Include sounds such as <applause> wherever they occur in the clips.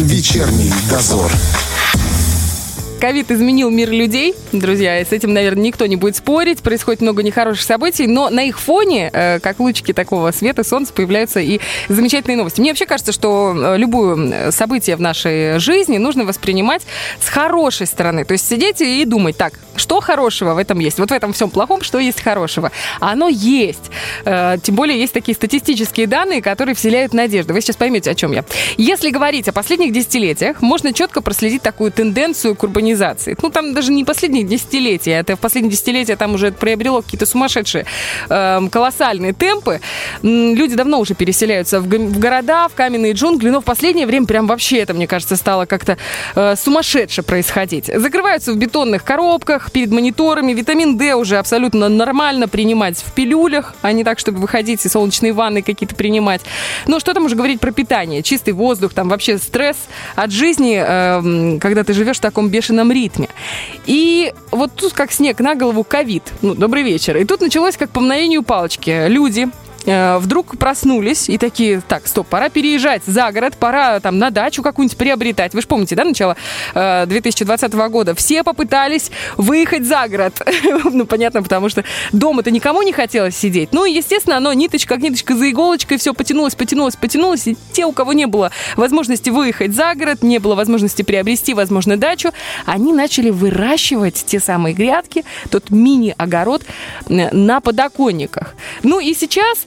Вечерний дозор. Ковид изменил мир людей, друзья, и с этим, наверное, никто не будет спорить. Происходит много нехороших событий, но на их фоне, э, как лучики такого света, солнца, появляются и замечательные новости. Мне вообще кажется, что э, любое событие в нашей жизни нужно воспринимать с хорошей стороны. То есть сидеть и думать, так, что хорошего в этом есть? Вот в этом всем плохом, что есть хорошего? Оно есть. Э, тем более есть такие статистические данные, которые вселяют надежду. Вы сейчас поймете, о чем я. Если говорить о последних десятилетиях, можно четко проследить такую тенденцию к урбанизации урбанизации. Ну, там даже не последние десятилетия, это в последние десятилетия там уже приобрело какие-то сумасшедшие э, колоссальные темпы. Люди давно уже переселяются в, в города, в каменные джунгли, но в последнее время прям вообще это, мне кажется, стало как-то э, сумасшедше происходить. Закрываются в бетонных коробках, перед мониторами. Витамин D уже абсолютно нормально принимать в пилюлях, а не так, чтобы выходить и солнечные ванны какие-то принимать. Ну, что там уже говорить про питание? Чистый воздух, там вообще стресс от жизни, э, когда ты живешь в таком бешеном бешеном ритме. И вот тут как снег на голову ковид. Ну, добрый вечер. И тут началось как по мгновению палочки. Люди вдруг проснулись и такие, так, стоп, пора переезжать за город, пора там на дачу какую-нибудь приобретать. Вы же помните, да, начало 2020 э, года? Все попытались выехать за город. <laughs> ну, понятно, потому что дома-то никому не хотелось сидеть. Ну, и, естественно, оно ниточка как ниточка за иголочкой, все потянулось, потянулось, потянулось. И те, у кого не было возможности выехать за город, не было возможности приобрести, возможно, дачу, они начали выращивать те самые грядки, тот мини-огород э, на подоконниках. Ну, и сейчас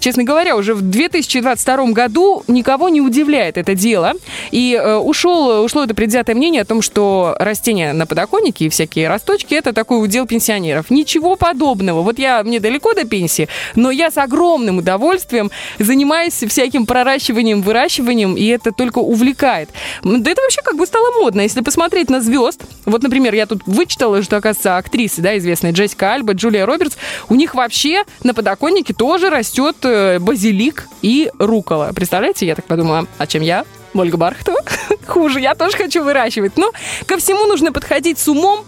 честно говоря, уже в 2022 году никого не удивляет это дело. И э, ушел, ушло это предвзятое мнение о том, что растения на подоконнике и всякие росточки – это такой удел пенсионеров. Ничего подобного. Вот я, мне далеко до пенсии, но я с огромным удовольствием занимаюсь всяким проращиванием, выращиванием, и это только увлекает. Да это вообще как бы стало модно. Если посмотреть на звезд, вот, например, я тут вычитала, что, оказывается, актрисы, да, известные Джессика Альба, Джулия Робертс, у них вообще на подоконнике тоже растет Э, базилик и рукола. Представляете, я так подумала, а чем я? Ольга Бархтова. <laughs> Хуже, я тоже хочу выращивать. Но ко всему нужно подходить с умом,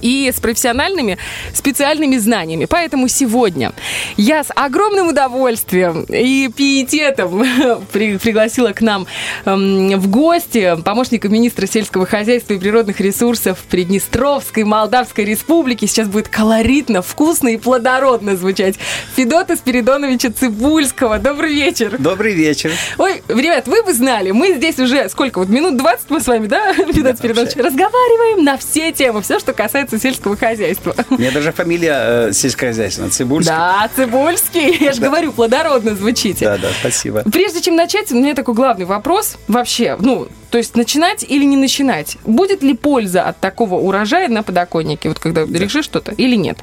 и с профессиональными специальными знаниями. Поэтому сегодня я с огромным удовольствием и пиететом <laughs> при, пригласила к нам эм, в гости помощника министра сельского хозяйства и природных ресурсов Приднестровской Молдавской Республики. Сейчас будет колоритно, вкусно и плодородно звучать. Федота Спиридоновича Цибульского. Добрый вечер. Добрый вечер. Ой, ребят, вы бы знали, мы здесь уже сколько, вот минут 20 мы с вами, да, <laughs> Федот Спиридонович, разговариваем на все темы, все, что касается касается сельского хозяйства. У меня даже фамилия э, сельскохозяйственная, Цибульский. Да, Цибульский. Я же говорю, плодородно звучите. Да, да, спасибо. Прежде чем начать, у меня такой главный вопрос вообще. Ну, то есть начинать или не начинать? Будет ли польза от такого урожая на подоконнике, вот когда да. решишь что-то, или нет?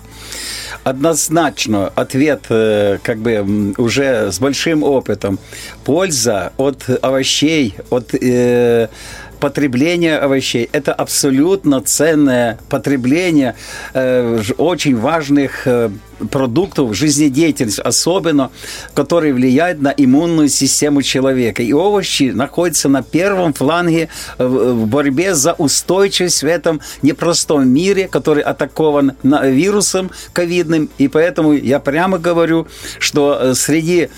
Однозначно ответ э, как бы уже с большим опытом. Польза от овощей, от э, потребление овощей – это абсолютно ценное потребление э, очень важных э, продуктов жизнедеятельности, особенно, которые влияют на иммунную систему человека. И овощи находятся на первом фланге в борьбе за устойчивость в этом непростом мире, который атакован вирусом ковидным. И поэтому я прямо говорю, что э, среди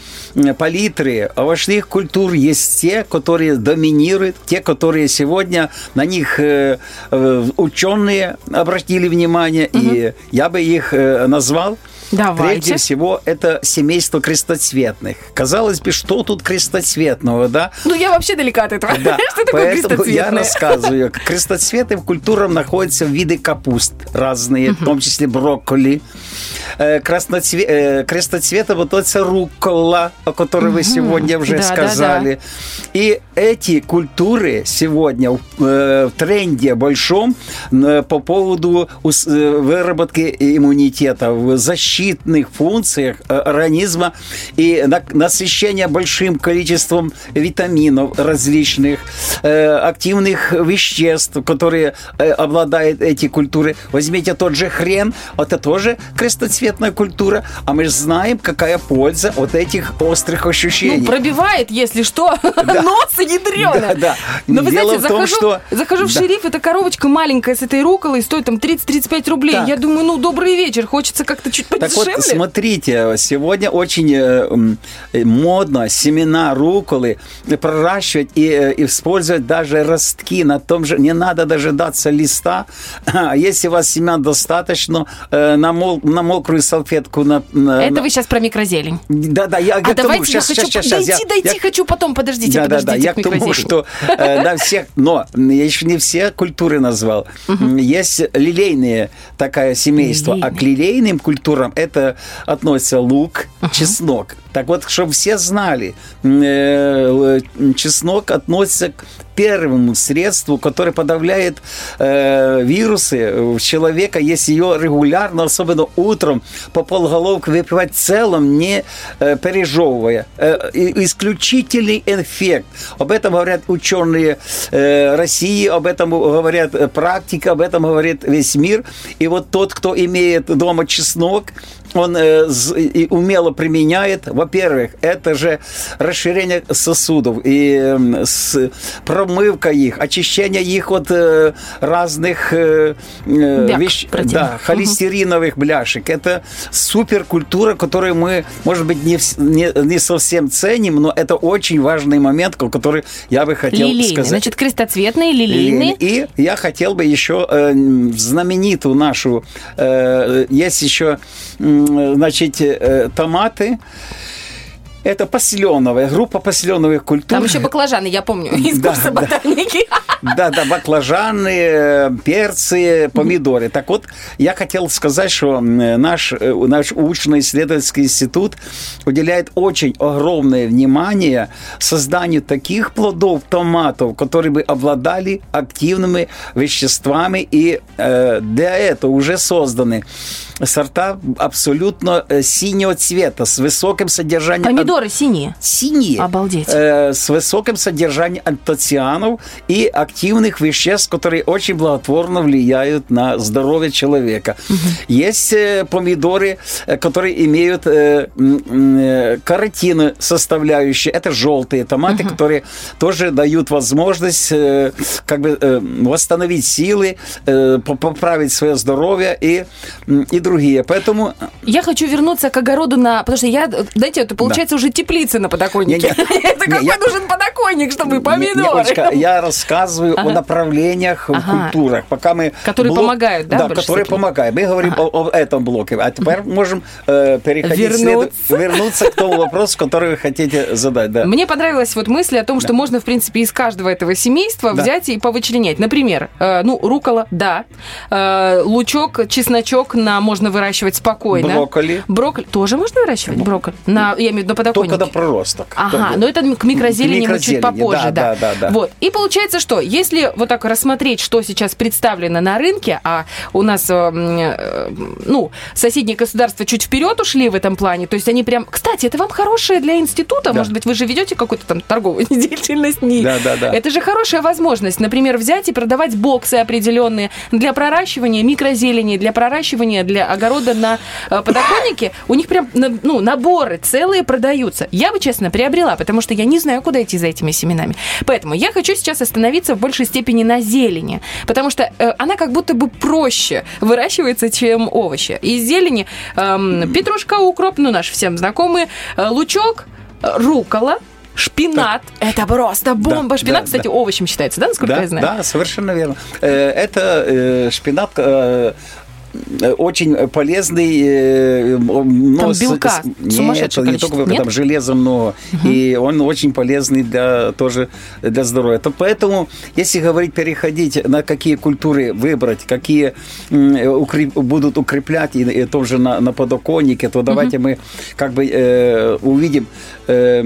палитры овощных культур есть те, которые доминируют, те, которые сегодня на них э, э, ученые обратили внимание, угу. и я бы их назвал Давайте. Прежде всего, это семейство крестоцветных. Казалось бы, что тут крестоцветного, да? Ну, я вообще далека от этого. Да, <laughs> что такое поэтому я рассказываю. Крестоцветы в культурах находятся в виде капуст разные, в том числе брокколи. Э, красноцве... Э, крестоцвета вот это рукола, о которой вы сегодня уже сказали. И эти культуры сегодня э, в тренде большом по поводу выработки иммунитета, в защите защитных функциях э, организма и насыщение большим количеством витаминов различных, э, активных веществ, которые э, обладают эти культуры. Возьмите тот же хрен, это тоже крестоцветная культура, а мы же знаем, какая польза от этих острых ощущений. Ну, пробивает, если что, <laughs> да. нос ядрёно. Да, да. Но вы Дело знаете, захожу, том, что... захожу в да. шериф, эта коробочка маленькая с этой руколой, стоит там 30-35 рублей. Так. Я думаю, ну, добрый вечер, хочется как-то чуть Так вот, смотрите, сегодня очень э, модно семена руколы проращивать и, э, использовать даже ростки на том же, не надо дожидаться листа. <laughs> А если у вас семян достаточно, э, на, мол, на мокрую салфетку... На, на, Это вы сейчас про микрозелень. Да-да, я а к тому, давайте сейчас, я хочу сейчас, дойти, сейчас, я, дойти я... хочу потом, подождите, да, подождите да, да. Я к тому, что э, на всех, но я еще не все культуры назвал. Угу. Есть лилейные такая семейство, Лилейные. а к лилейным культурам это относится лук, угу. чеснок. Так вот, чтобы все знали, э, чеснок относится к первому средству, которое подавляет э, вирусы в человека, если ее регулярно, особенно утром, по полголовки выпивать целом, не э, пережевывая. Э, исключительный эффект. Об этом говорят ученые э, России, об этом говорят практика, об этом говорит весь мир. И вот тот, кто имеет дома чеснок, он э, и умело применяет. Во-первых, это же расширение сосудов и э, с, промывка их, очищение их от э, разных э, э вещ... да, холестериновых бляшек. Это суперкультура, которую мы, может быть, не, не, не совсем ценим, но это очень важный момент, который я бы хотел лилейный. сказать. Значит, крестоцветные, лилейные. И я хотел бы еще э, знаменитую нашу, э, есть еще значит, э, томаты. Это посленовая, группа посленовых культур. Там еще баклажаны, я помню, <laughs> из да, курса ботаники. Да, да, баклажаны, перцы, помидоры. Так вот, я хотел сказать, что наш, э, наш научно-исследовательский институт уделяет очень огромное внимание созданию таких плодов, томатов, которые бы обладали активными веществами, и э, для этого уже созданы сорта абсолютно э, синего цвета, с высоким содержанием... Помидоры синие? Синие. Обалдеть. Э, с высоким содержанием антоцианов и активных веществ, которые очень благотворно влияют на здоровье человека. Угу. Есть э, помидоры, э, которые имеют э, каротины составляющие. Это желтые томаты, угу. которые тоже дают возможность как бы восстановить силы, поправить свое здоровье и, и другие. Поэтому... Я хочу вернуться к огороду на... Потому что я, знаете, это получается да. уже теплица на подоконнике. <laughs> Это какой нужен подоконник, чтобы помидоры? Я рассказываю о направлениях в культурах. Пока мы... Которые помогают, да? Да, которые помогают. Мы говорим о этом блоке. А теперь можем э, переходить... Вернуться к тому вопросу, который вы хотите задать. Мне понравилась вот мысль о том, что можно, в принципе, из каждого этого семейства взять и повычленять. Например, э, ну, рукола, да. Э, лучок, чесночок на можно выращивать спокойно. Брокколи. Брокколи. Тоже можно выращивать брокколи? На, я имею в виду на подоконнике. Только на проросток. Ага, но это к микрозелени, мы чуть попозже. Да, да, да, да. Вот. И получается, что если вот так рассмотреть, что сейчас представлено на рынке, а у нас, э, э, ну, соседние государства чуть вперед ушли в этом плане, то есть они прям... Кстати, это вам хорошее для института, да. может быть, вы же ведете какую-то там торговую <laughs> деятельность? Да, да, да. Это же хорошая возможность, например, взять и продавать боксы определенные для проращивания микрозелени, для проращивания для огорода на э, подоконнике, у них прям ну, наборы целые продаются. Я бы, честно, приобрела, потому что я не знаю, куда идти за этими семенами. Поэтому я хочу сейчас остановиться в большей степени на зелени, потому что э, она как будто бы проще выращивается, чем овощи. Из зелени э, петрушка, укроп, ну, наш всем знакомый, э, лучок, рукола, Шпинат. Так. Это просто бомба. Да, шпинат, да, кстати, да. овощем считается, да, насколько да, я знаю? Да, совершенно верно. Э, это шпинат Э, очень полезный. Э, но там белка с, нет, не только нет? там железа много. Угу. И он очень полезный для, тоже для здоровья. То поэтому, если говорить, переходить на какие культуры выбрать, какие укреп, будут укреплять, и, и тоже на, на подоконнике, то давайте угу. мы как бы э, увидим... Э,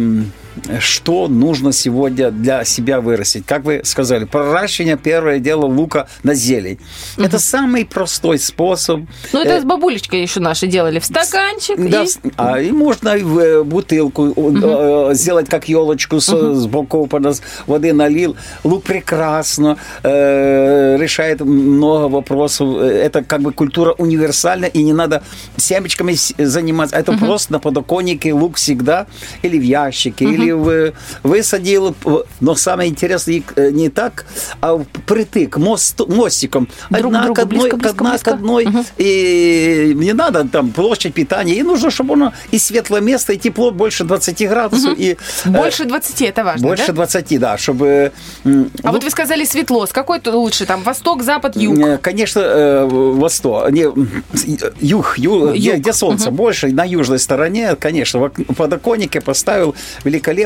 что нужно сегодня для себя вырастить. Как вы сказали, проращивание первое дело лука на зелень. Угу. Это самый простой способ. Ну, это э, с бабулечкой еще наши делали в стаканчик. Да, и... А, и можно в э, бутылку угу. сделать как елочку с, угу. с боков воды налил. Лук прекрасно э, решает много вопросов. Это как бы культура универсальная, и не надо семечками заниматься. Это угу. просто на подоконнике лук всегда или в ящике, угу. или в- высадил. Но самое интересное э, не так, а притык, мост, мостиком. Друг одна другу, к одной, близко, близко, одна близко. к одной. И не надо там площадь питания. И нужно, чтобы оно и светлое место, и тепло больше 20 градусов. И, э, Больше 20, это важно, больше да? 20, да, чтобы... А вот вы сказали светло. С какой то лучше? Там восток, запад, юг? Э, Конечно, восток, не, м, юг, ю- Где, Юг. где солнце больше, на южной стороне, конечно, в ок- подоконнике поставил великолепно,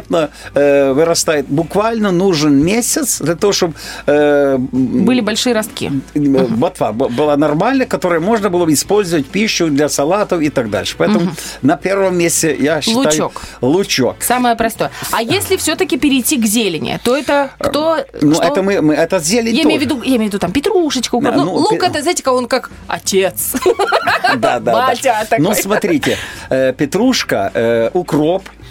э, вырастает. Буквально нужен месяц для того, чтобы э, Были большие ростки. э, ботва б- была нормальная, которую можно было бы использовать пищу для салатов и так дальше. Поэтому на первом месте я считаю Лучок. лучок. Самое простое. А если все-таки перейти к зелени, то это кто? Ну, что? это мы, мы это зелень Я имею в виду, я имею в виду там петрушечка, укроп. Да, Ну, ну, лук пе- это, знаете, он как отец. Да, да, да. Батя такой. Ну, смотрите, э, петрушка, э, укроп, э,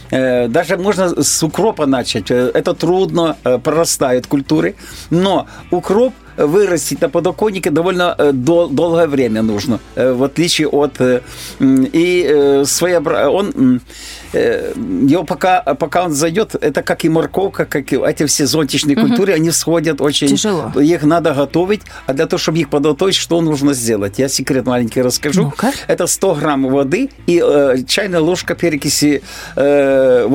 даже можно с укропа начать. Э, Это трудно, э, прорастают культуры. Но укроп вырастить на подоконнике довольно э, дол- долгое время нужно, э, в отличие от... э, И своеобра- он... Его пока, пока он зайдет, это как и морковка, как и эти все зонтичные культуры, они всходят очень... Тяжело. Их надо готовить, а для того, чтобы их подготовить, что нужно сделать? Я секрет маленький расскажу. Ну-ка. Это 100 грамм воды и э, чайная ложка перекиси э,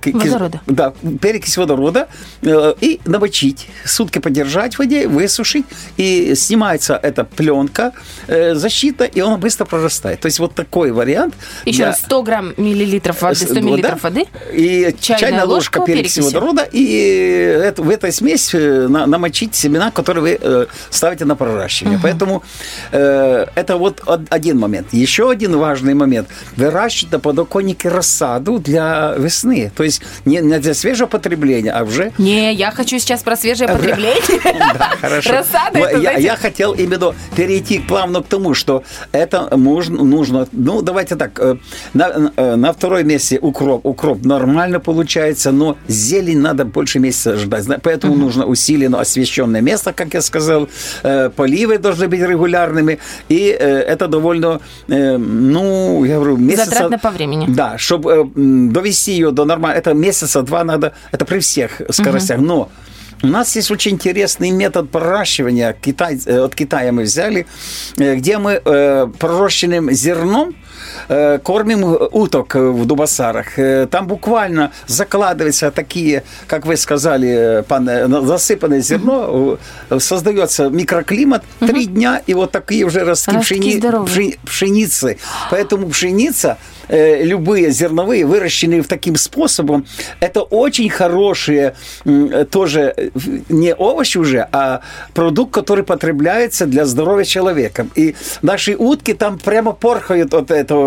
ки- Водорода. Да, перекись водорода э, и намочить. Сутки подержать в воде, высушить, и снимается эта пленка, э, защита, и она быстро прорастает. То есть вот такой вариант. Еще для- раз, 100 грамм миллилитров воды, 100 Вода миллилитров воды. И Чайная чайная, ложка ложка, перекиси водорода. И это, в этой смесь э, на- намочить семена, которые вы э, ставите на проращивание. Поэтому э, это вот од- один момент. Еще один важный момент. Выращивать на подоконнике рассаду для весны. То есть не, не для свежего потребления, а уже Не, я хочу сейчас про свежее <laughs> потребление. Хорошо. Рассада это, я, знаете, я хотел именно перейти плавно к тому, что это можно, нужно, ну, давайте так, э, на, э, на второй месте укроп. Укроп нормально получается, но зелень надо больше месяца ждать. Поэтому нужно усиленно освещенное место, как я сказал, э, поливы должны быть регулярными, и это довольно, ну, я говорю, месяца... Затратно по времени. Да, чтобы довести ее до нормального, это месяца два надо, это при всех скоростях, но у нас есть очень интересный метод проращивания, Китай, э, от Китая мы взяли, э, где мы э, пророщенным зерном кормим уток в Дубасарах. Там буквально закладываются такие, как вы сказали, пан, засыпанное зерно, э, создается микроклимат, три дня, и вот такие уже ростки, Ростки пшени- пшени- пшеницы. Поэтому пшеница, э, любые зерновые, выращенные в таким способом, это очень хорошие э, тоже не овощи уже, а продукт, который потребляется для здоровья человека. И наши утки там прямо порхают от этого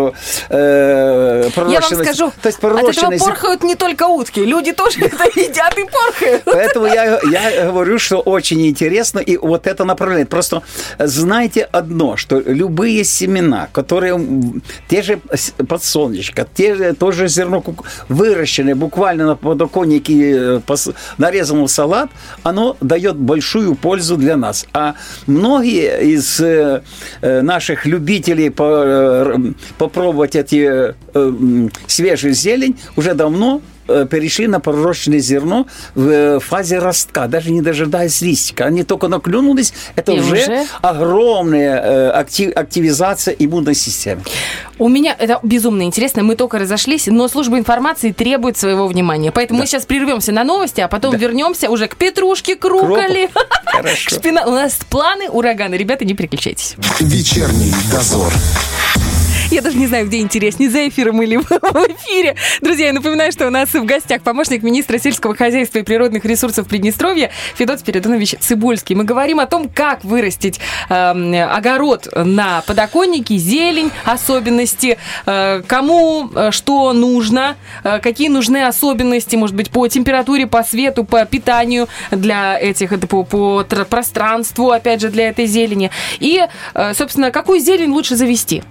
э, Я вам скажу, То есть от этого порхают не только утки, люди тоже <laughs> это едят и порхают. Поэтому я, я говорю, что очень интересно, и вот это направление. Просто знайте одно, что любые семена, которые те же подсолнечка, те же, то же зерно выращенное буквально на подоконнике, э, в салат, оно дает большую пользу для нас. А многие из э, э, наших любителей по- р- попробовать эти э, свежую зелень уже давно э, перешли на пророщенное зерно в э, фазе ростка, даже не дожидаясь листика. Они только наклюнулись, это И уже, уже? огромная э, актив- активизация иммунной системы. У меня это безумно интересно. Мы только разошлись, но служба информации требует своего внимания. Поэтому мы сейчас прервемся на новости, а потом вернемся уже к петрушке, к рукколи, <laughs> Хорошо. шпина- У нас планы урагана. Ребята, не переключайтесь. Вечерний дозор. Я даже не знаю, где интереснее, за эфиром или <laughs> в эфире. Друзья, я напоминаю, что у нас в гостях помощник министра сельского хозяйства и природных ресурсов Приднестровья Федот Спиридонович Цибульский. Мы говорим о том, как вырастить эм, огород на подоконнике, зелень, особенности, э, кому э, что нужно, э, какие нужны особенности, может быть, по температуре, по свету, по питанию для этих, это по, по тр- пространству, опять же, для этой зелени. И, э, собственно, какую зелень лучше завести?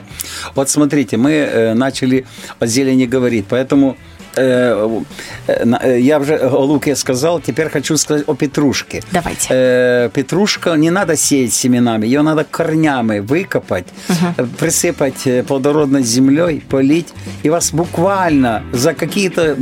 Вот смотрите, мы э, начали о зелени говорить, поэтому я уже о луке сказал, теперь хочу сказать о петрушке. Давайте. Э, петрушка не надо сеять семенами, ее надо корнями выкопать, э, присыпать э, плодородной землей, полить, и вас буквально за какие-то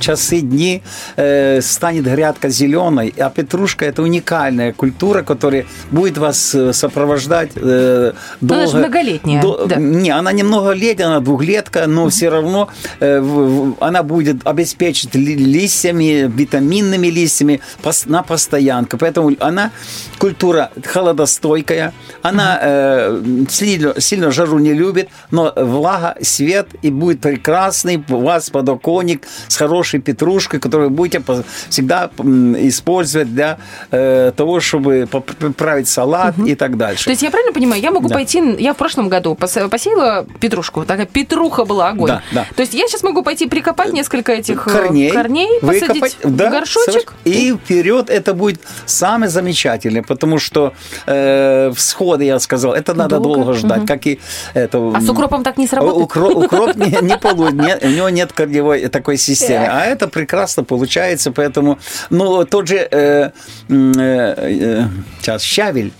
часы, дни э, станет грядка зеленой. А петрушка это уникальная культура, которая будет вас э, сопровождать э, Ну, она долго. же многолетняя, да. Не, она не многолетняя, она двухлетка, но все равно э, она будет обеспечить ли- листьями, витаминными листьями на постоянку. Поэтому она культура холодостойкая, она э, сильно, сильно жару не любит, но влага, свет, и будет прекрасный у вас подоконник с хорошей петрушкой, которую вы будете всегда использовать для э, того, чтобы поп- поправить салат и так дальше. То есть я правильно понимаю, я могу Да. пойти, я в прошлом году пос- посеяла петрушку, такая петруха была огонь. Да, да. То есть я сейчас могу пойти прикопать несколько этих э, корней, корней посадить выкопать, в да, горшочек. соверш- И вперед это будет самое замечательное, потому что э, всходы, я сказал, это надо Долго, долго, ждать, как и это. А с укропом так не сработает? Укроп, укроп не, не получит, у него нет корневой такой системы. А это прекрасно получается, поэтому, ну, тот же, э, э, э, сейчас, щавель,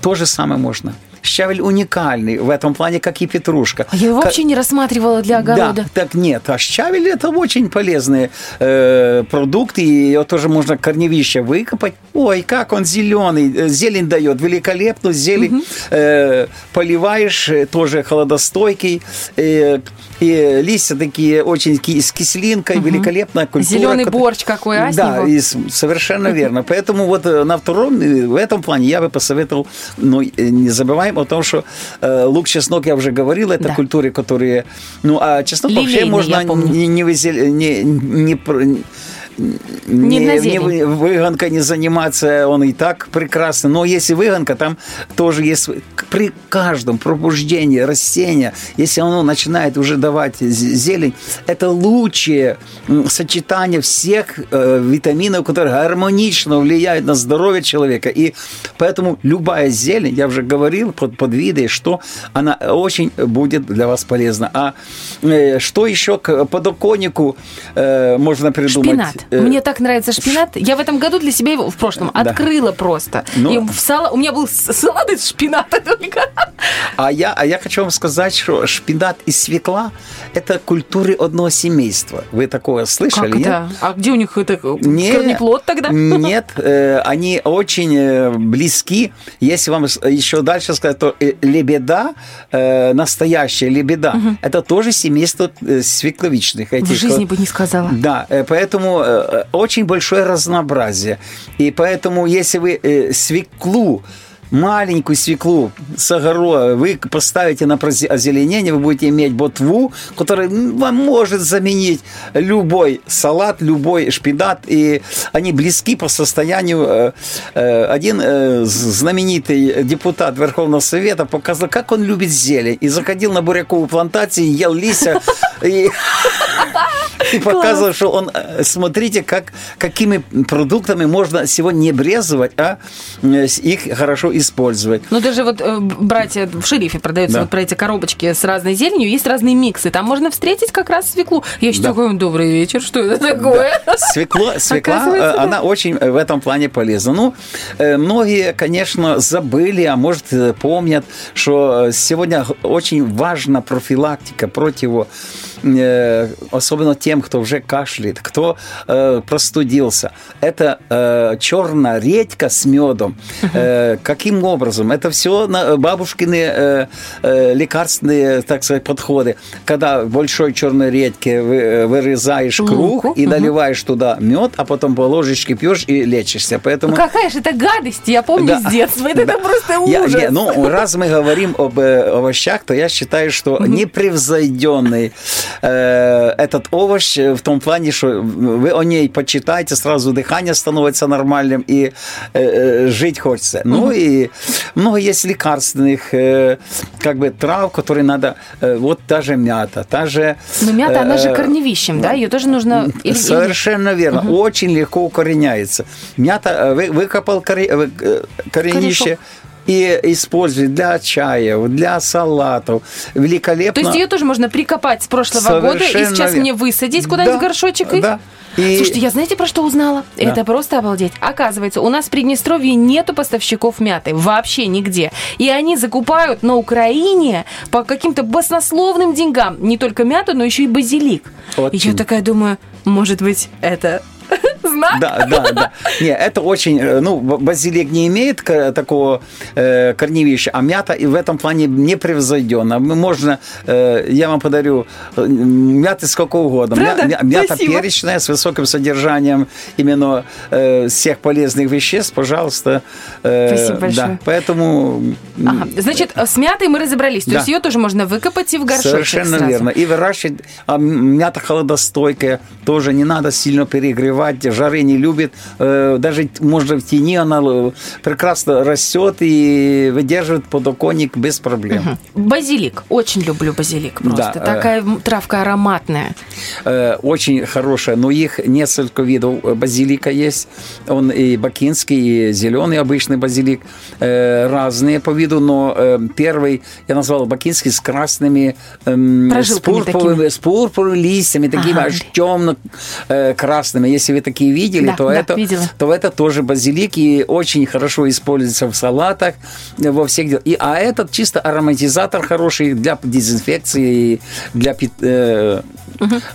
то же самое можно. Щавель уникальный в этом плане, как и петрушка. А Я его Ка- вообще не рассматривала для огорода. да, так нет, а щавель это очень полезный э, продукт, и его тоже можно корневище выкопать. Ой, как он зеленый, э, зелень дает, великолепную зелень. Э, поливаешь, э, тоже холодостойкий, э, и листья такие очень с кислинкой, великолепная культура. Зеленый борщ какой, а, Да, и совершенно верно. Поэтому вот э, на втором, в этом плане я бы посоветовал, ну, не забываем о том, что э, лук, чеснок, я уже говорил, это Да. культуры, которые... Ну, а чеснок вообще Лилейный, можно я помню. не, не, вызел- не, не, Не не, зелень. вы- выгонкой не заниматься, он и так прекрасно. Но если выгонка, там тоже есть при каждом пробуждении растения, если оно начинает уже давать зелень, это лучшее сочетание всех э, витаминов, которые гармонично влияют на здоровье человека. И поэтому любая зелень, я уже говорил под, под видой, что она очень будет для вас полезна. А э, что еще к подоконнику э, можно придумать? Шпинат. Э, Мне так нравится шпинат. Я в этом году для себя его в прошлом Да. открыла просто. Ну. И в сала... У меня был салат из шпината только. А я, а я хочу вам сказать, что шпинат и свекла – это культуры одного семейства. Вы такое слышали? Как нет? это? А где у них это Не- корнеплод тогда? Нет, э, они очень э, близки. Если вам еще дальше сказать, то э, лебеда, э, настоящая лебеда, это тоже семейство э, свекловичных. В этих, жизни э, бы не сказала. Да, э, поэтому э, очень большое разнообразие. И поэтому, если вы э, свеклу маленькую свеклу с огорода вы поставите на озеленение, вы будете иметь ботву, которая вам может заменить любой салат, любой шпинат, и они близки по состоянию. Э, э, Один э, знаменитый депутат Верховного Совета показал, как он любит зелень, и заходил на буряковую плантацию, ел листья, <laughs> и и показывал, что он, смотрите, как, какими продуктами можно сегодня не брезговать, а их хорошо использовать. Ну, даже вот э, брать э, в шерифе продаются Да. вот про эти коробочки с разной зеленью, есть разные миксы. Там можно встретить как раз свеклу. Я еще Да. такой, добрый вечер, что это такое? Свекло, <laughs> свекла, э, да. она очень э, в этом плане полезна. Ну, э, многие, конечно, забыли, а может, помнят, что сегодня очень важна профилактика против особенно тем, кто уже кашляет, кто э, простудился. Это э, черная редька с медом. Э, каким образом? Это все на бабушкины э, э, лекарственные, так сказать, подходы. Когда в большой черной редьке вы, э, вырезаешь круг Луку, и наливаешь туда мед, а потом по ложечке пьешь и лечишься. Поэтому Ну какая же это гадость, я помню Да. с детства. Это, Да. просто Я- ужас. не, ну, раз мы говорим об э, овощах, то я считаю, что непревзойденный э, этот овощ э, в том плане, что вы о ней почитаете, сразу дыхание становится нормальным и э, э, жить хочется. Ну и много есть лекарственных э, как бы трав, которые надо, э, вот та же мята, та же... Но мята, она же э, корневищем, да? Ее тоже нужно... Совершенно верно. Очень легко укореняется. Мята, вы, выкопал коре- коренище, Корешок. и используют для чаев, для салатов. Великолепно. То есть ее тоже можно прикопать с прошлого года и Совершенно сейчас верно. мне высадить куда-нибудь Да, в горшочек? и- Да. И- Слушайте, я знаете, про что узнала? Да. Это просто обалдеть. Оказывается, у нас в Приднестровье нету поставщиков мяты. Вообще нигде. И они закупают на Украине по каким-то баснословным деньгам не только мяту, но еще и базилик. Вот и я такая думаю, может быть, это Да, да, да. Не, это очень, э, ну, базилик не имеет такого э, корневища, а мята и в этом плане непревзойденно. Мы- Можно, э, я вам подарю мяты сколько угодно. Правда? мя- мята Спасибо. перечная с высоким содержанием именно э, всех полезных веществ, пожалуйста. Э, Спасибо большое. Да, поэтому Ага. Значит, с мятой мы разобрались. То Да. есть ее тоже можно выкопать и в горшочек Совершенно сразу. верно. И выращивать. А мята холодостойкая. Тоже не надо сильно перегревать. Жары не любит. Э, Даже можно в тени она э, прекрасно растет и выдерживает подоконник без проблем. Базилик. Очень люблю базилик просто. Да, э. Такая травка ароматная. Очень хорошая. Но их несколько видов базилика есть. Он и бакинский, и зеленый обычный базилик. Разные по виду. Но первый я назвал бакинский с красными эм, с пурпуровыми, с пурпуровыми листьями, такими Ага. аж темно-красными. Если вы такие видели, Да, то, да, это, видела. то это тоже базилик и очень хорошо используется в салатах, во всех делах. И, а этот чисто ароматизатор хороший для дезинфекции, для э,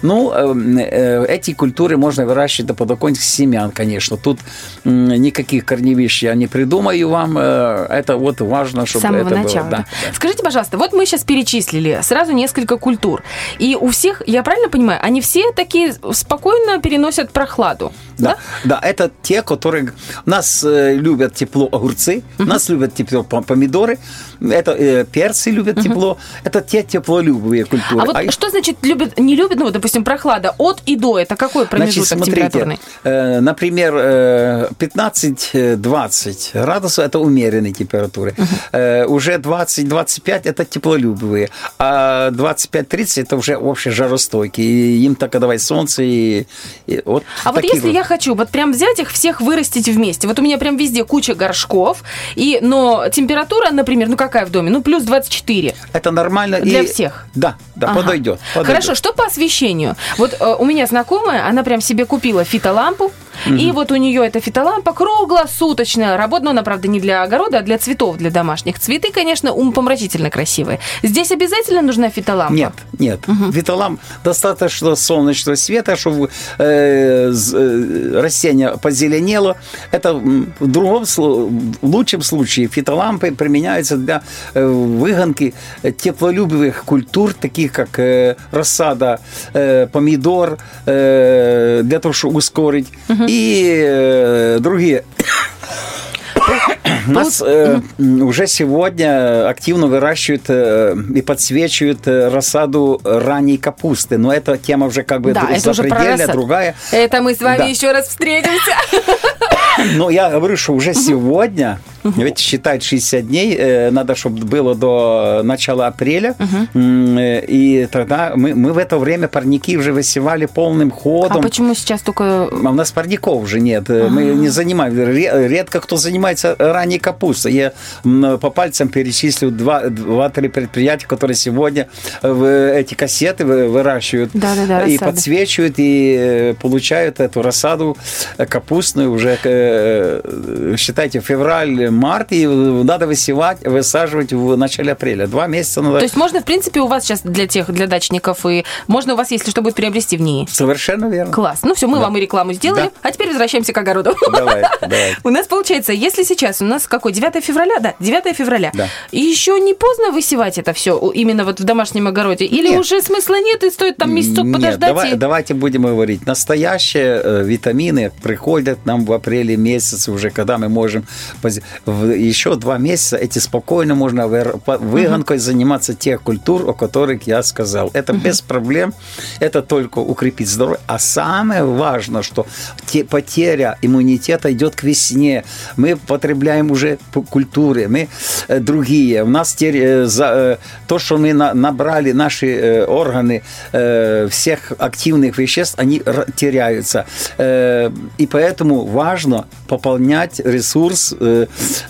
Ну, э, э, эти культуры можно выращивать до подоконника с семян, конечно. Тут никаких корневищ я не придумаю вам. э, Это вот важно, С чтобы самого это начала. было. Да, да. Скажите, пожалуйста, вот мы сейчас перечислили сразу несколько культур. И у всех, я правильно понимаю, они все такие спокойно переносят прохладу. Да, да, это те, которые... Нас э, любят тепло огурцы, нас любят тепло по- помидоры, это э, перцы любят тепло. Это те теплолюбивые культуры. А вот их- что значит любят, не любят, ну, вот, допустим, прохлада от и до, это какой промежуток температурный? э, например, э, 15-20 градусов – это умеренные температуры. Э, уже 20-25 – это теплолюбивые. А 25-30 – это уже вообще жаростойкие. И им только давай солнце и, и вот А вот если я хочу вот прям взять их всех вырастить вместе, вот у меня прям везде куча горшков, и, но температура, например, ну какая в доме? Ну плюс 24. Это нормально. Для и- всех? Да, да, Ага. подойдет, подойдет. Хорошо, что по освещению? Вот э, у меня знакомая, она прям себе купила фитолампу, и вот у нее эта фитолампа круглосуточная. Работает, но она, правда, не для огорода, а для цветов, для домашних. Цветы, конечно, умопомрачительно красивые. Здесь обязательно нужна фитолампа? Нет, нет. Виталам достаточно солнечного света, чтобы э, э, растение позеленело. Это в другом в лучшем случае фитолампы применяются для э, выгонки теплолюбивых культур, таких как э, рассада, э, помидор, э, для того, чтобы ускорить, и э, другие. У нас э, уже сегодня активно выращивают э, и подсвечивают э, рассаду ранней капусты. Но эта тема уже как бы Да, это уже про другая. Это мы с вами Да. еще раз встретимся. Но я говорю, что уже сегодня, ведь считать 60 дней, э, надо, чтобы было до начала апреля. Э, И тогда мы, мы в это время парники уже высевали полным А ходом. почему сейчас только... А у нас парников уже нет. Мы не занимаемся. Ре- Редко кто занимается ранней капустой. Я по пальцам перечислю два- два-три предприятия, которые сегодня э, эти кассеты вы- выращивают Да-да-да, и рассады. подсвечивают, и э, получают эту рассаду э, капустную уже, э, считайте, февраль, март, и надо высевать, высаживать в начале апреля. Два месяца надо... То есть можно, в принципе, у вас сейчас для тех, для дачников, и можно у вас, если что, будет приобрести в ней. Совершенно верно. Класс. Ну все, мы Да. вам и рекламу сделали. Да. А теперь возвращаемся к огороду. Давай, <laughs> давай. У нас получается, если сейчас у нас какой? 9 февраля? Да, 9 февраля. Да. И еще не поздно высевать это все именно вот в домашнем огороде? Или Нет. уже смысла нет и стоит там месяцок Нет, подождать? давай- и- давайте будем говорить. Настоящие э, витамины приходят нам в апреле месяце уже, когда мы можем в еще два месяца эти спокойно можно выгонкой заниматься тех культур, о которых я сказал. Это без проблем. Это только укрепит здоровье. А самое важное, что те- потеря иммунитета идет к весне. Мы потребляем уже культуры, мы э, другие. У нас теперь э, э, то, что мы на- набрали наши органы всех активных веществ, они теряются. И поэтому важно пополнять ресурс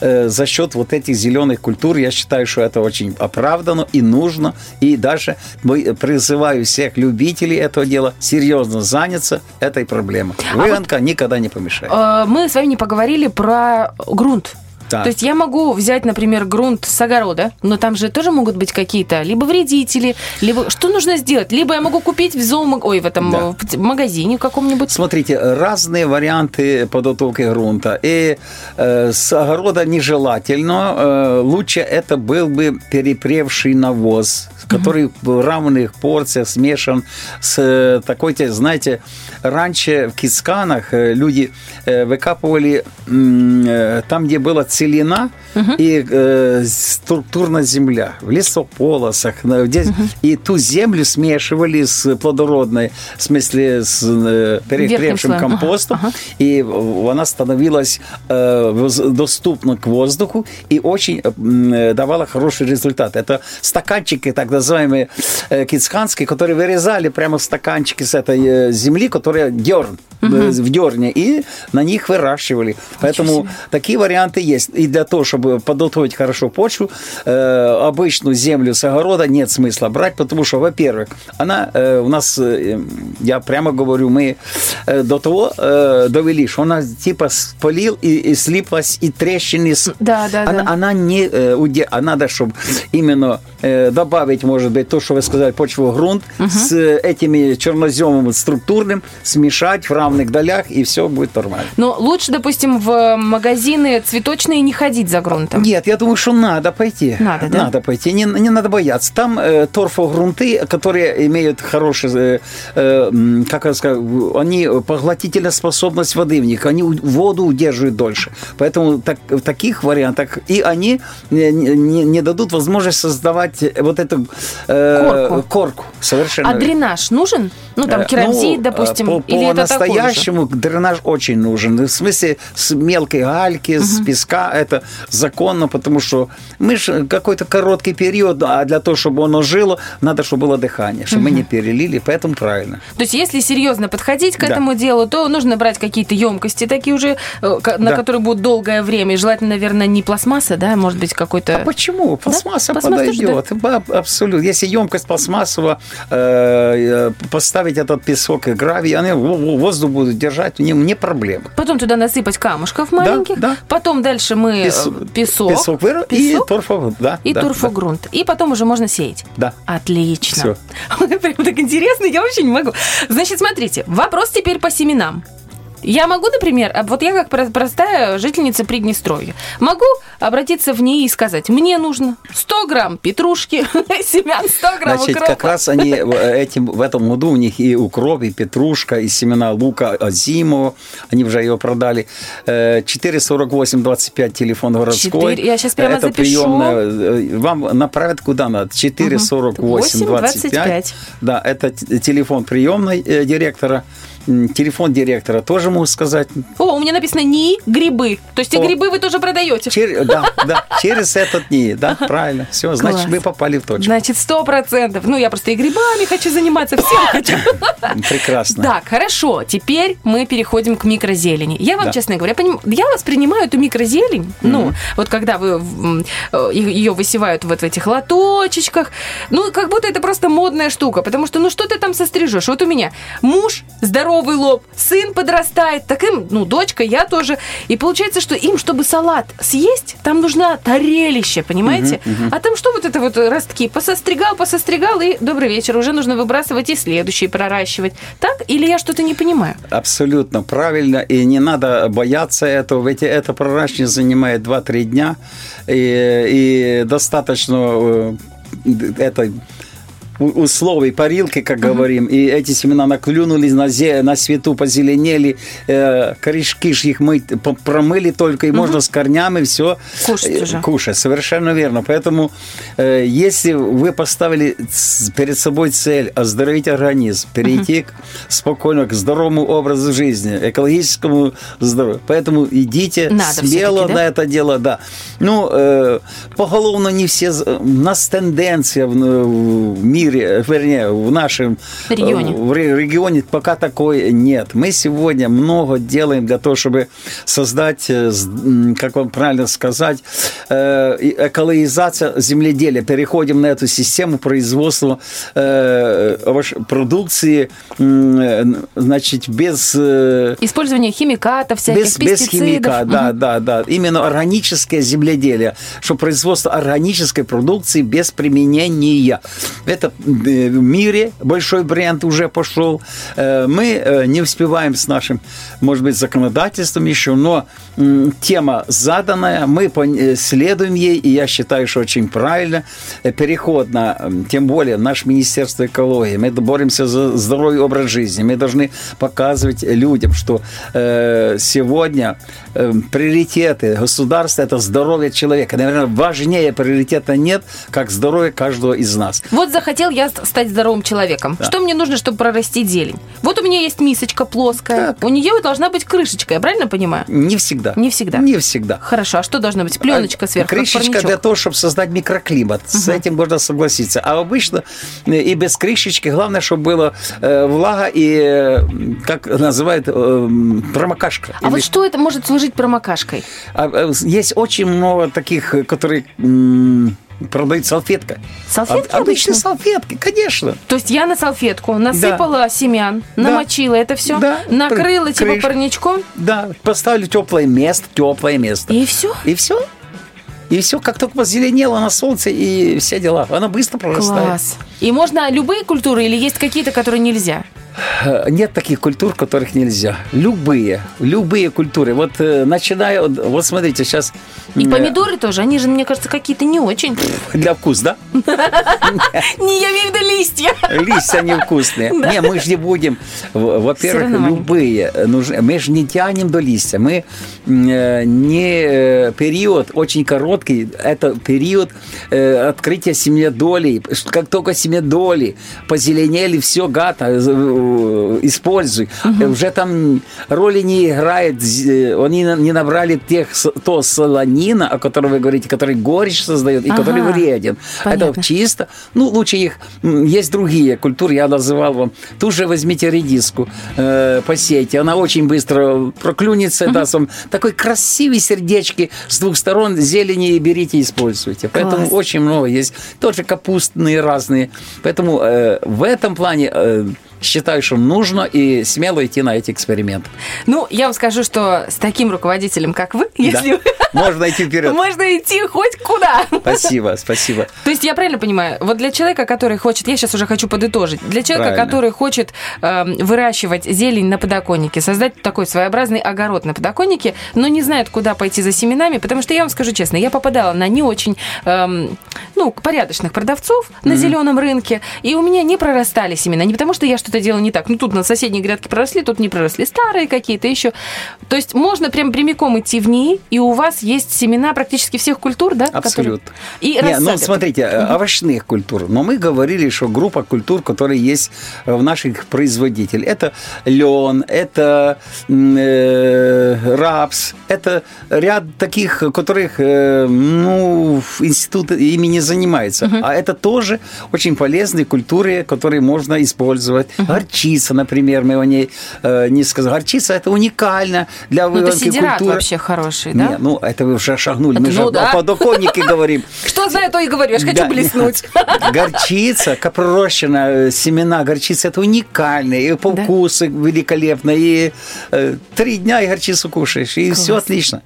э, э, за счет вот этих зеленых культур, я считаю, что это очень оправдано и нужно. И даже призываю всех любителей этого дела серьезно заняться этой проблемой. Выгонка а вот никогда не помешает. Э, мы с вами не поговорили про грунт. Да. То есть я могу взять, например, грунт с огорода, но там же тоже могут быть какие-то либо вредители, либо что нужно сделать? Либо я могу купить в зоомаг... Ой, в этом да. в магазине каком-нибудь. Смотрите, разные варианты подготовки грунта. И э, с огорода нежелательно. Э, лучше это был бы перепревший навоз, который в равных порциях смешан с э, такой, знаете, раньше в Кисканах э, люди э, выкапывали там, где было целина и э, структурна земля в лесополосах, где, и ту землю смешивали с плодородной, в смысле с э, перегревшим компостом, ага. и она становилась э, доступна к воздуху и очень э, давала хороший результат. Это стаканчики, так называемые э, кицханские, которые вырезали прямо стаканчики с этой э, земли, которая дерн, угу. э, в дерне, и на них выращивали. Поэтому такие варианты есть. И для того, чтобы подготовить хорошо почву, э, обычную землю с огорода нет смысла брать, потому что, во-первых, она э, у нас, э, я прямо говорю, мы э, до того э, довели, что она типа спалил и, и слиплась, и трещины. Да, да, она, да. она не... Э, а надо, чтобы именно э, добавить, может быть, то, что вы сказали, почву грунт угу. с этими черноземом структурным, смешать в равных долях, и все будет нормально. Но лучше, допустим, в магазины цветочные не ходить за грунтом? Нет, я думаю, что надо пойти. Надо, да? Надо пойти, не, не надо бояться. Там э, торфогрунты, которые имеют хорошие, э, э, как я скажу, они поглотительная способность воды в них, они воду удерживают дольше. Поэтому так, в таких вариантах и они не, не, не дадут возможность создавать вот эту э, корку. корку. Совершенно. А дренаж нужен? Ну, там э, керамзит, ну, допустим, по, или по это настоящему дренаж очень нужен. В смысле, с мелкой гальки, угу. с песка это законно, потому что мы же какой-то короткий период, а для того, чтобы оно жило, надо, чтобы было дыхание, чтобы угу. мы не перелили, поэтому правильно. То есть, если серьезно подходить к да. этому делу, то нужно брать какие-то емкости такие уже, э, на да. которые будут долгое время, и желательно, наверное, не пластмасса, да, может быть, какой-то... А почему? Пластмасса да? подойдет. Да? Абсолютно. Если емкость пластмассовая, э, поставить этот песок и гравий, они воздух будут держать, не, не проблема. Потом туда насыпать камушков маленьких, да, да. потом дальше мы Пес... Э, песок, песок, выр... песок и торфогрунт. Да, и да, торфогрунт. Да. И потом уже можно сеять. Да. Отлично. Все. <laughs> Прям так интересно, я вообще не могу. Значит, смотрите, вопрос теперь по семенам. Я могу, например, вот я как простая жительница Приднестровья, могу обратиться в ней и сказать, мне нужно 100 грамм петрушки, <laughs> семян 100 грамм Значит, укропа. как раз они этим, в этом году у них и укроп, и петрушка, и семена лука Азимова, они уже ее продали. 448-25 телефон городской. 4, я сейчас прямо Это запишу. приемная. Э, вам направят куда надо. 448-25. Да, это телефон приемной э, директора телефон директора тоже могу сказать. О, у меня написано НИИ грибы. То есть и грибы вы тоже продаете. Чер... Да, да, через этот НИИ, да, правильно. Все, значит, Класс. вы попали в точку. Значит, сто процентов. Ну, я просто и грибами хочу заниматься, всем хочу. <laughs> Прекрасно. Так, хорошо. Теперь мы переходим к микрозелени. Я вам, да. честно говоря, поним... я воспринимаю эту микрозелень, mm-hmm. ну, вот когда вы э, ее высевают вот в этих лоточечках, ну, как будто это просто модная штука, потому что, ну, что ты там сострижешь? Вот у меня муж здоровый здоровый лоб, сын подрастает, так им, ну, дочка, я тоже. И получается, что им, чтобы салат съесть, там нужна тарелище, понимаете? Угу, угу. А там что вот это вот ростки? Посостригал, посостригал, и добрый вечер, уже нужно выбрасывать и следующий проращивать. Так? Или я что-то не понимаю? Абсолютно правильно, и не надо бояться этого, ведь это проращивание занимает 2-3 дня, и, и достаточно э, этой условий парилки, как uh-huh. говорим, и эти семена наклюнулись на, зе, на свету, позеленели, э, корешки ж их мы промыли только, и uh-huh. можно с корнями все кушать, э, уже. кушать. Совершенно верно. Поэтому, э, если вы поставили перед собой цель оздоровить организм, перейти uh-huh. к, спокойно к здоровому образу жизни, экологическому здоровью, поэтому идите Надо смело да? на это дело, да. Ну, э, поголовно не все, у нас тенденция в, в мире мире, вернее, в нашем Регионе. в ре- регионе пока такой нет. Мы сегодня много делаем для того, чтобы создать, э, как вам правильно сказать, э, экологизация земледелия. Переходим на эту систему производства э, продукции, э, значит, без э, Использование химикатов всяких, без, без пестицидов. химика, да, Мгм. да, да. Именно органическое земледелие, что производство органической продукции без применения. Это э, в мире большой бренд уже пошел. Э, Мы э, не успеваем с нашим, может быть, законодательством еще, но тема заданная, мы э, следуем ей, и я считаю, что очень правильно. Э, Переход на, тем более, наше Министерство экологии, мы боремся за здоровый образ жизни, мы должны показывать людям, что э, сегодня э, приоритеты государства – это здоровье человека. Наверное, важнее приоритета нет, как здоровье каждого из нас. Вот захотел я ст- стать здоровым человеком. Что мне нужно, чтобы прорастить зелень? Вот у меня есть мисочка плоская. Так. У нее должна быть крышечка, я правильно понимаю? Не всегда. Не всегда. Не всегда. Хорошо, а что должно быть? Пленочка сверху, как Крышечка для того, чтобы создать микроклимат. С этим можно согласиться. А обычно э, и без крышечки главное, чтобы была э, влага и, э, как называют, э, промокашка. А Или- вот что это может служить промокашкой? А, э, Есть очень много таких, которые м, продают салфетка. Салфетки Об- Обычные салфетки, конечно. То есть я на салфетку насыпала семян, Да. намочила это все, Да. накрыла типа Крыш- парничком, Да, поставлю теплое место, теплое место. и все. И все. И все, как только позеленело на солнце, и все дела. Она быстро прорастает. Класс. И можно любые культуры или есть какие-то, которые нельзя? Э, Нет таких культур, которых нельзя. Любые, любые культуры. Вот э, начиная, от- вот смотрите, сейчас... И помидоры тоже, они же, мне кажется, какие-то не очень. <laughs> Для вкуса, да? <laughs> Не, я имею в виду листья. Листья невкусные. Не, мы же не будем. Во-первых, любые э. Мы же не тянем до листья. Мы не период очень короткий. Это период открытия семидолей. Как только семидоли позеленели, все, гата, э, используй. Уже там роли не играет. э, Они не набрали тех, то солонина, о котором вы говорите, который горечь создает и который Ага. вреден. Понятно. Это чисто. Ну, лучше их... Есть другие культуры, я называл вам. Ту же возьмите редиску, э, посейте. Она очень быстро проклюнется, даст вам такой красивый сердечки с двух сторон зелени и берите, используйте. Поэтому Класс. очень много есть. Тоже капустные разные. Поэтому э, в этом плане... э, Считаю, что нужно и смело идти на эти эксперименты. Ну, я вам скажу, что с таким руководителем, как вы, если Да. <laughs> Можно идти вперед. можно идти хоть куда. Спасибо, спасибо. То есть я правильно понимаю, вот для человека, который хочет, я сейчас уже хочу подытожить, для человека, Правильно. который хочет эм, выращивать зелень на подоконнике, создать такой своеобразный огород на подоконнике, но не знает, куда пойти за семенами, потому что я вам скажу честно, я попадала на не очень, эм, ну, порядочных продавцов на зеленом рынке, и у меня не прорастали семена, не потому что я что-то делала не так, ну тут на соседней грядке проросли, тут не проросли, старые какие-то еще. То есть можно прям прямиком идти в ней, и у вас есть семена практически всех культур, да? которые- Абсолютно. И Не, ну, смотрите, э, овощных культур. Но мы говорили, что группа культур, которые есть в наших производителей. Это лен, это э, рапс, это ряд таких, которых э, ну, институт ими не занимается. А это тоже очень полезные культуры, которые можно использовать. Горчица, например, мы о ней э, не сказали. Горчица это уникально для Ну, это культуры. вообще хороший, да? Не, ну это вы уже шагнули. Мы Это, же ну да. о подоконнике говорим. <laughs> Что знаю, то и говорю. Я же хочу блеснуть. <laughs> Горчица, копрощина, э, семена горчицы, это уникальные, и по вкусу великолепно, и э, три дня и горчицу кушаешь, и все отлично.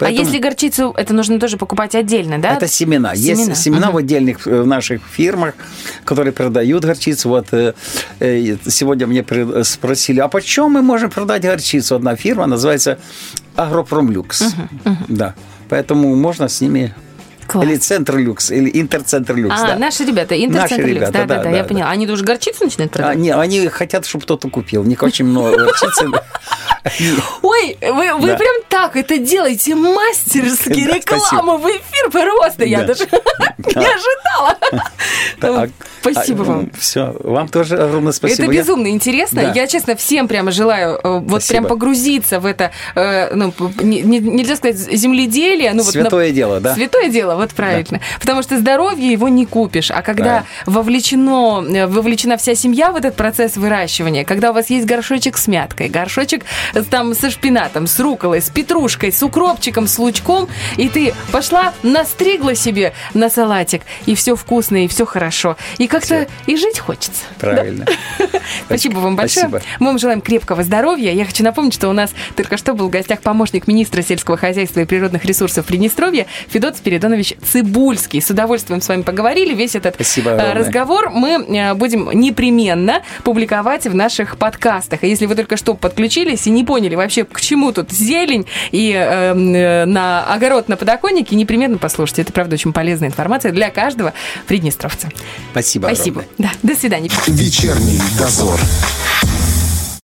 А если горчицу, это нужно тоже покупать отдельно, да? Это семена. Семена. Есть семена Мгм. в отдельных э, в наших фирмах, которые продают горчицу. Вот э, э, сегодня мне спросили, а почем мы можем продать горчицу? Одна фирма называется Агропромлюкс. Да. Поэтому можно с ними Класс. или Центр Люкс, или Интерцентр Люкс. А, да. наши ребята, Интерцентр Люкс. Да, да, да, да, да, я да. поняла. Они уже горчицу начинают А, продавать? не, они хотят, чтобы кто-то купил. У них очень много горчицы. <laughs> Ой, вы, вы Да. прям так это делаете мастерски. Да, Рекламу в эфир просто. Я Да. даже <laughs> не ожидала. <laughs> Так, Спасибо а, вам. Все, вам тоже огромное спасибо. Это Я- безумно интересно. Да. Я, честно, всем прямо желаю э, вот прям погрузиться в это, э, ну, не- не- нельзя сказать земледелие. Ну, вот на- Святое дело, да. Святое дело, вот правильно. Потому что здоровье его не купишь. А когда вовлечено, э, вовлечена вся семья в этот процесс выращивания, когда у вас есть горшочек с мяткой, горшочек там со шпинатом, с руколой, с петрушкой, с укропчиком, с лучком, и ты пошла, настригла себе на салатик, и все вкусно, и все хорошо. И как-то и жить хочется. <laughs> Правильно. Спасибо вам большое. Спасибо. Мы вам желаем крепкого здоровья. Я хочу напомнить, что у нас только что был в гостях помощник министра сельского хозяйства и природных ресурсов Приднестровья Федот Спиридонович Цибульский. С удовольствием с вами поговорили. Весь этот Спасибо огромное. разговор мы э, будем непременно публиковать в наших подкастах. И если вы только что подключились и не поняли вообще, к чему тут зелень и э, э, на огород на подоконнике, непременно послушайте. Это, правда, очень полезная информация для каждого приднестровца. Спасибо Спасибо. огромное. Да, до свидания. Вечерний дозор.